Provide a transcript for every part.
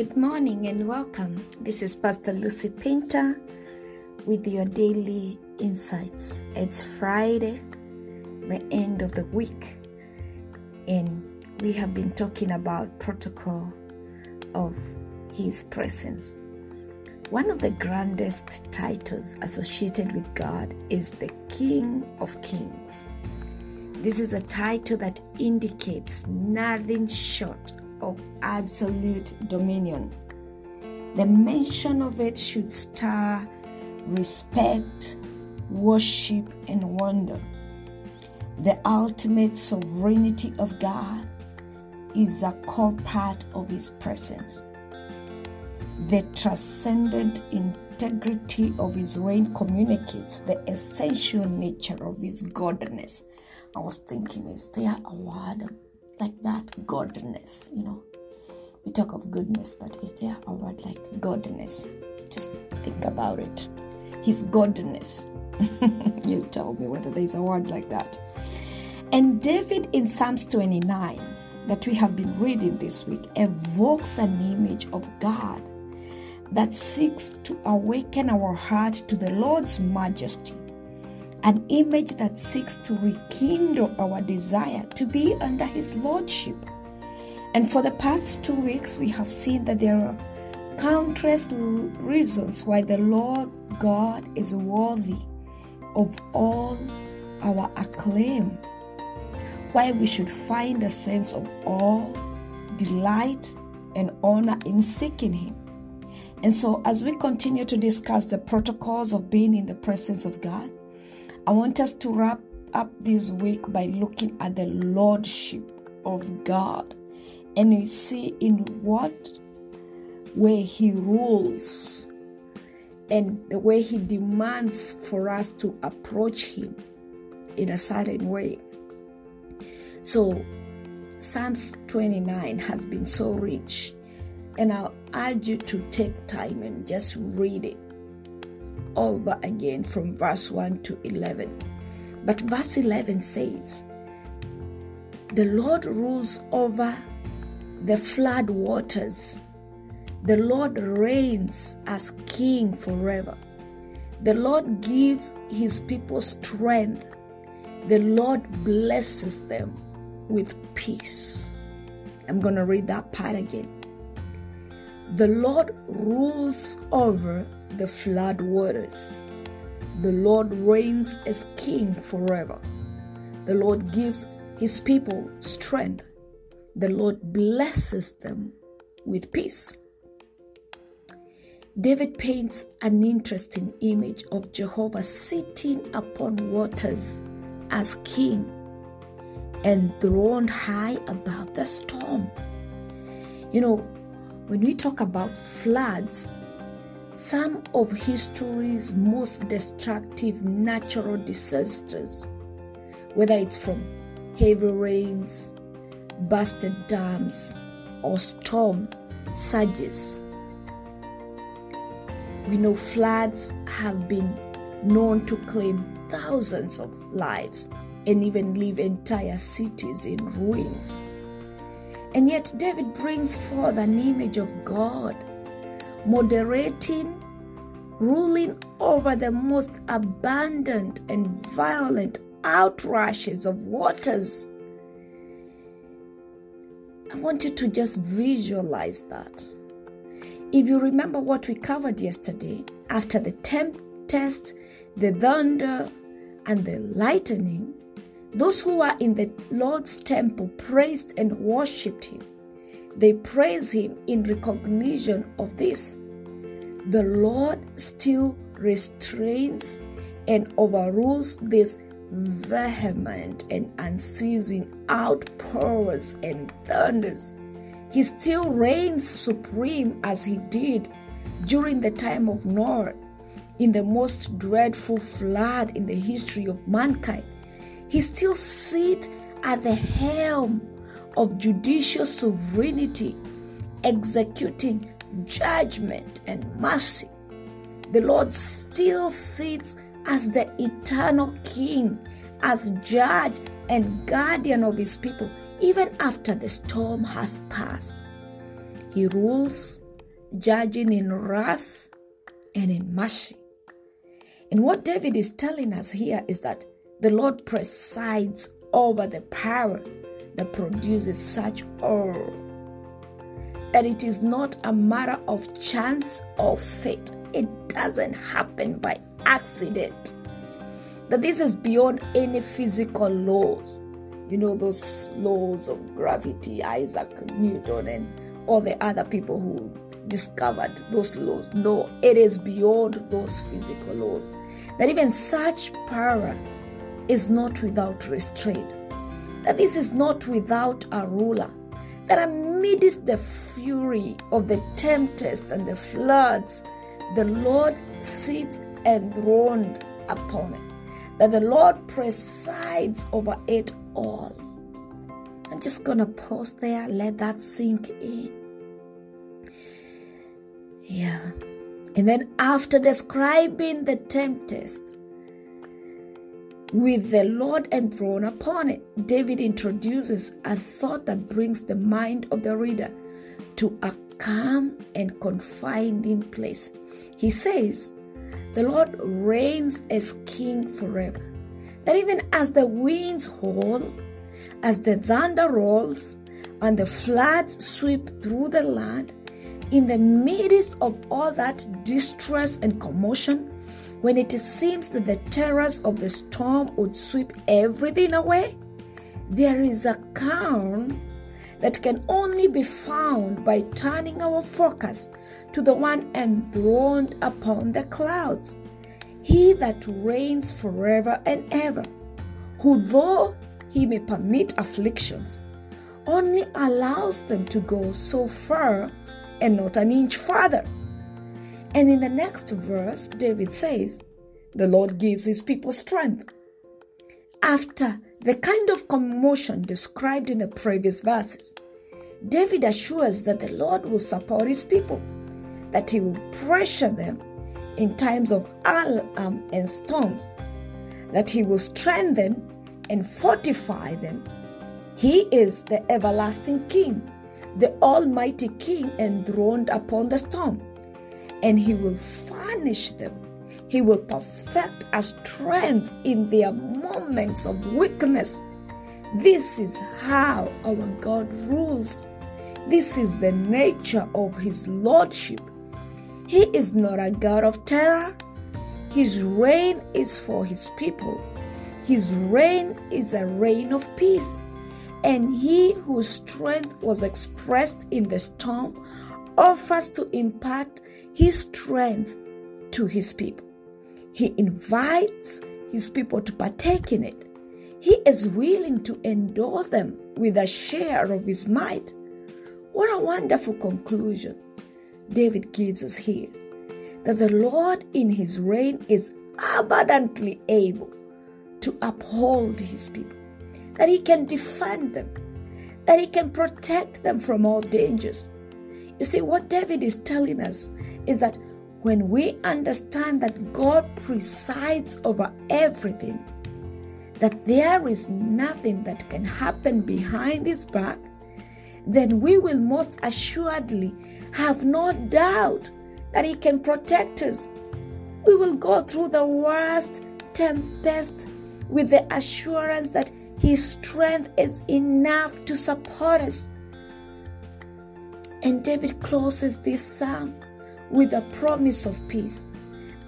Good morning and welcome. This is Pastor Lucy Painter with your daily insights. It's Friday, the end of the week, and we have been talking about protocol of His presence. One of the grandest titles associated with God is the King of Kings. This is a title that indicates nothing short of absolute dominion. The mention of it should stir respect, worship, and wonder. The ultimate sovereignty of God is a core part of His presence. The transcendent integrity of His reign communicates the essential nature of His godliness. I was thinking, is there a word like that? Godness, you know. We talk of goodness, but is there a word like godness? Just think about it. His godness. You'll tell me whether there's a word like that. And David in Psalms 29 that we have been reading this week evokes an image of God that seeks to awaken our heart to the Lord's majesty, an image that seeks to rekindle our desire to be under His Lordship. And for the past two weeks, we have seen that there are countless reasons why the Lord God is worthy of all our acclaim, why we should find a sense of awe, delight, and honor in seeking Him. And so, as we continue to discuss the protocols of being in the presence of God, I want us to wrap up this week by looking at the Lordship of God. And we see in what way He rules and the way He demands for us to approach Him in a certain way. So, Psalms 29 has been so rich, and I'll urge you to take time and just read it over again from verse 1 to 11. But verse 11 says, The Lord rules over the flood waters. The Lord reigns as king forever. The Lord gives his people strength. The Lord blesses them with peace. I'm going to read that part again. The Lord rules over the flood waters. The Lord reigns as king forever. The Lord gives his people strength. The Lord blesses them with peace. David paints an interesting image of Jehovah sitting upon waters as king enthroned high above the storm. You know, when we talk about floods, some of history's most destructive natural disasters, whether it's from heavy rains, busted dams, or storm surges. We know floods have been known to claim thousands of lives and even leave entire cities in ruins. And yet, David brings forth an image of God moderating, ruling over the most abundant and violent outrushes of waters. I want you to just visualize that. If you remember what we covered yesterday, after the tempest, the thunder, and the lightning, those who were in the Lord's temple praised and worshipped him. They praise him in recognition of this. The Lord still restrains and overrules these vehement and unceasing outpours and thunders. He still reigns supreme as he did during the time of Noah in the most dreadful flood in the history of mankind. He still sits at the helm of judicial sovereignty, executing judgment and mercy. The Lord still sits as the eternal King, as judge and guardian of his people, even after the storm has passed. He rules judging in wrath and in mercy. And what David is telling us here is that the Lord presides over the power that produces such awe. That it is not a matter of chance or fate, it doesn't happen by accident. That this is beyond any physical laws. You know, those laws of gravity, Isaac Newton, and all the other people who discovered those laws. No, it is beyond those physical laws. That even such power is not without restraint. That this is not without a ruler. That amidst the fury of the tempest and the floods, the Lord sits enthroned upon it. That the Lord presides over it all. I'm just gonna pause there, let that sink in. Yeah. And then after describing the tempest with the Lord enthroned upon it, David introduces a thought that brings the mind of the reader to a calm and confiding place. He says, The Lord reigns as king forever. That even as the winds howl, as the thunder rolls, and the floods sweep through the land, in the midst of all that distress and commotion, when it seems that the terrors of the storm would sweep everything away, there is a calm that can only be found by turning our focus to the one enthroned upon the clouds, he that reigns forever and ever, who though he may permit afflictions, only allows them to go so far and not an inch farther. And in the next verse, David says, The Lord gives his people strength. After the kind of commotion described in the previous verses, David assures that the Lord will support his people, that he will pressure them in times of alarm and storms, that he will strengthen and fortify them. He is the everlasting King the Almighty King enthroned upon the storm, and he will furnish them. He will perfect a strength in their moments of weakness. This is how our God rules. This is the nature of his lordship. He is not a God of terror. His reign is for his people. His reign is a reign of peace and he whose strength was expressed in the storm offers to impart his strength to his people. He invites his people to partake in it. He is willing to endow them with a share of his might. What a wonderful conclusion David gives us here that the Lord in his reign is abundantly able to uphold his people that He can defend them, that He can protect them from all dangers. You see, what David is telling us is that when we understand that God presides over everything, that there is nothing that can happen behind his back, then we will most assuredly have no doubt that he can protect us. We will go through the worst tempest with the assurance that his strength is enough to support us. And David closes this psalm with a promise of peace.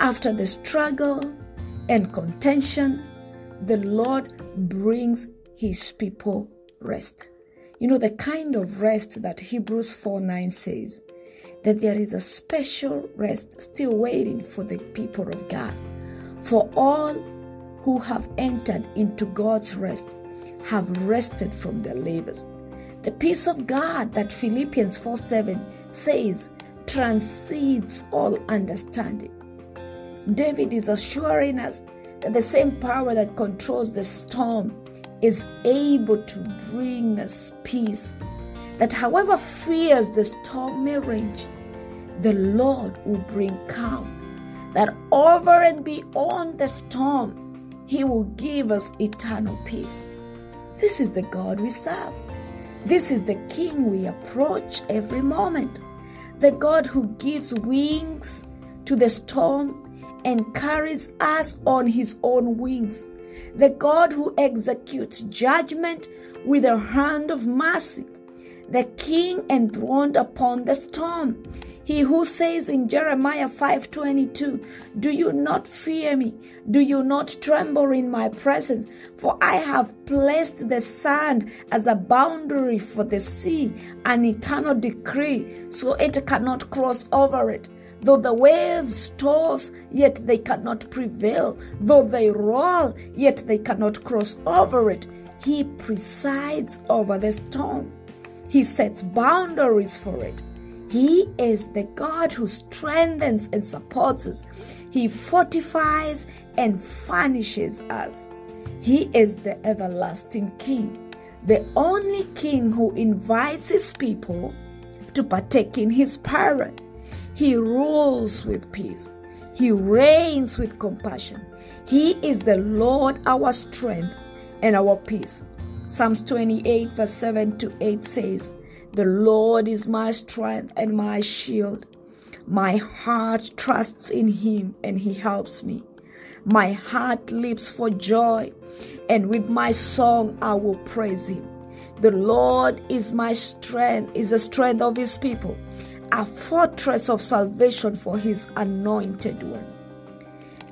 After the struggle and contention, the Lord brings his people rest. You know, the kind of rest that Hebrews 4 9 says, that there is a special rest still waiting for the people of God. For all who have entered into God's rest have rested from their labors. The peace of God that Philippians 4 7 says transcends all understanding. David is assuring us that the same power that controls the storm is able to bring us peace. That however fierce the storm may rage, the Lord will bring calm. That over and beyond the storm, He will give us eternal peace. This is the God we serve. This is the King we approach every moment. the God who gives wings to the storm and carries us on his own wings, the God who executes judgment with a hand of mercy, the King enthroned upon the storm. He who says in Jeremiah 5:22, "Do you not fear me? Do you not tremble in my presence? For I have placed the sand as a boundary for the sea, an eternal decree, so it cannot cross over it." Though the waves toss, yet they cannot prevail. Though they roll, yet they cannot cross over it. He presides over the storm. He sets boundaries for it. He is the God who strengthens and supports us. He fortifies and furnishes us. He is the everlasting King, the only King who invites his people to partake in his power. He rules with peace. He reigns with compassion. He is the Lord our strength and our peace. Psalms 28, verse 7 to 8 says, The Lord is my strength and my shield. My heart trusts in him and he helps me. My heart leaps for joy, and with my song I will praise him. The Lord is my strength, is the strength of his people a fortress of salvation for his anointed one.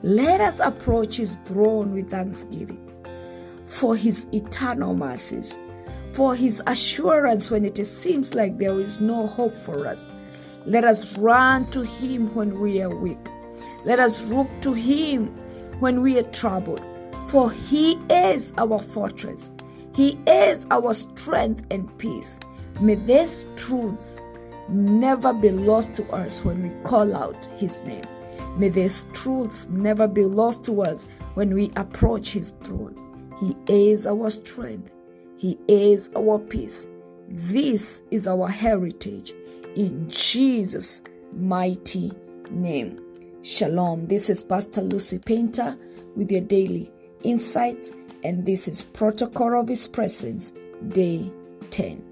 Let us approach his throne with thanksgiving for his eternal mercies, for his assurance when it seems like there is no hope for us. Let us run to him when we are weak. Let us look to him when we are troubled, for he is our fortress. He is our strength and peace. May these truths never be lost to us when we call out His name. May these truths never be lost to us when we approach His throne. He is our strength, He is our peace. This is our heritage in Jesus' mighty name. Shalom. This is Pastor Lucy Painter with your daily insight, and this is Protocol of His Presence, Day 10.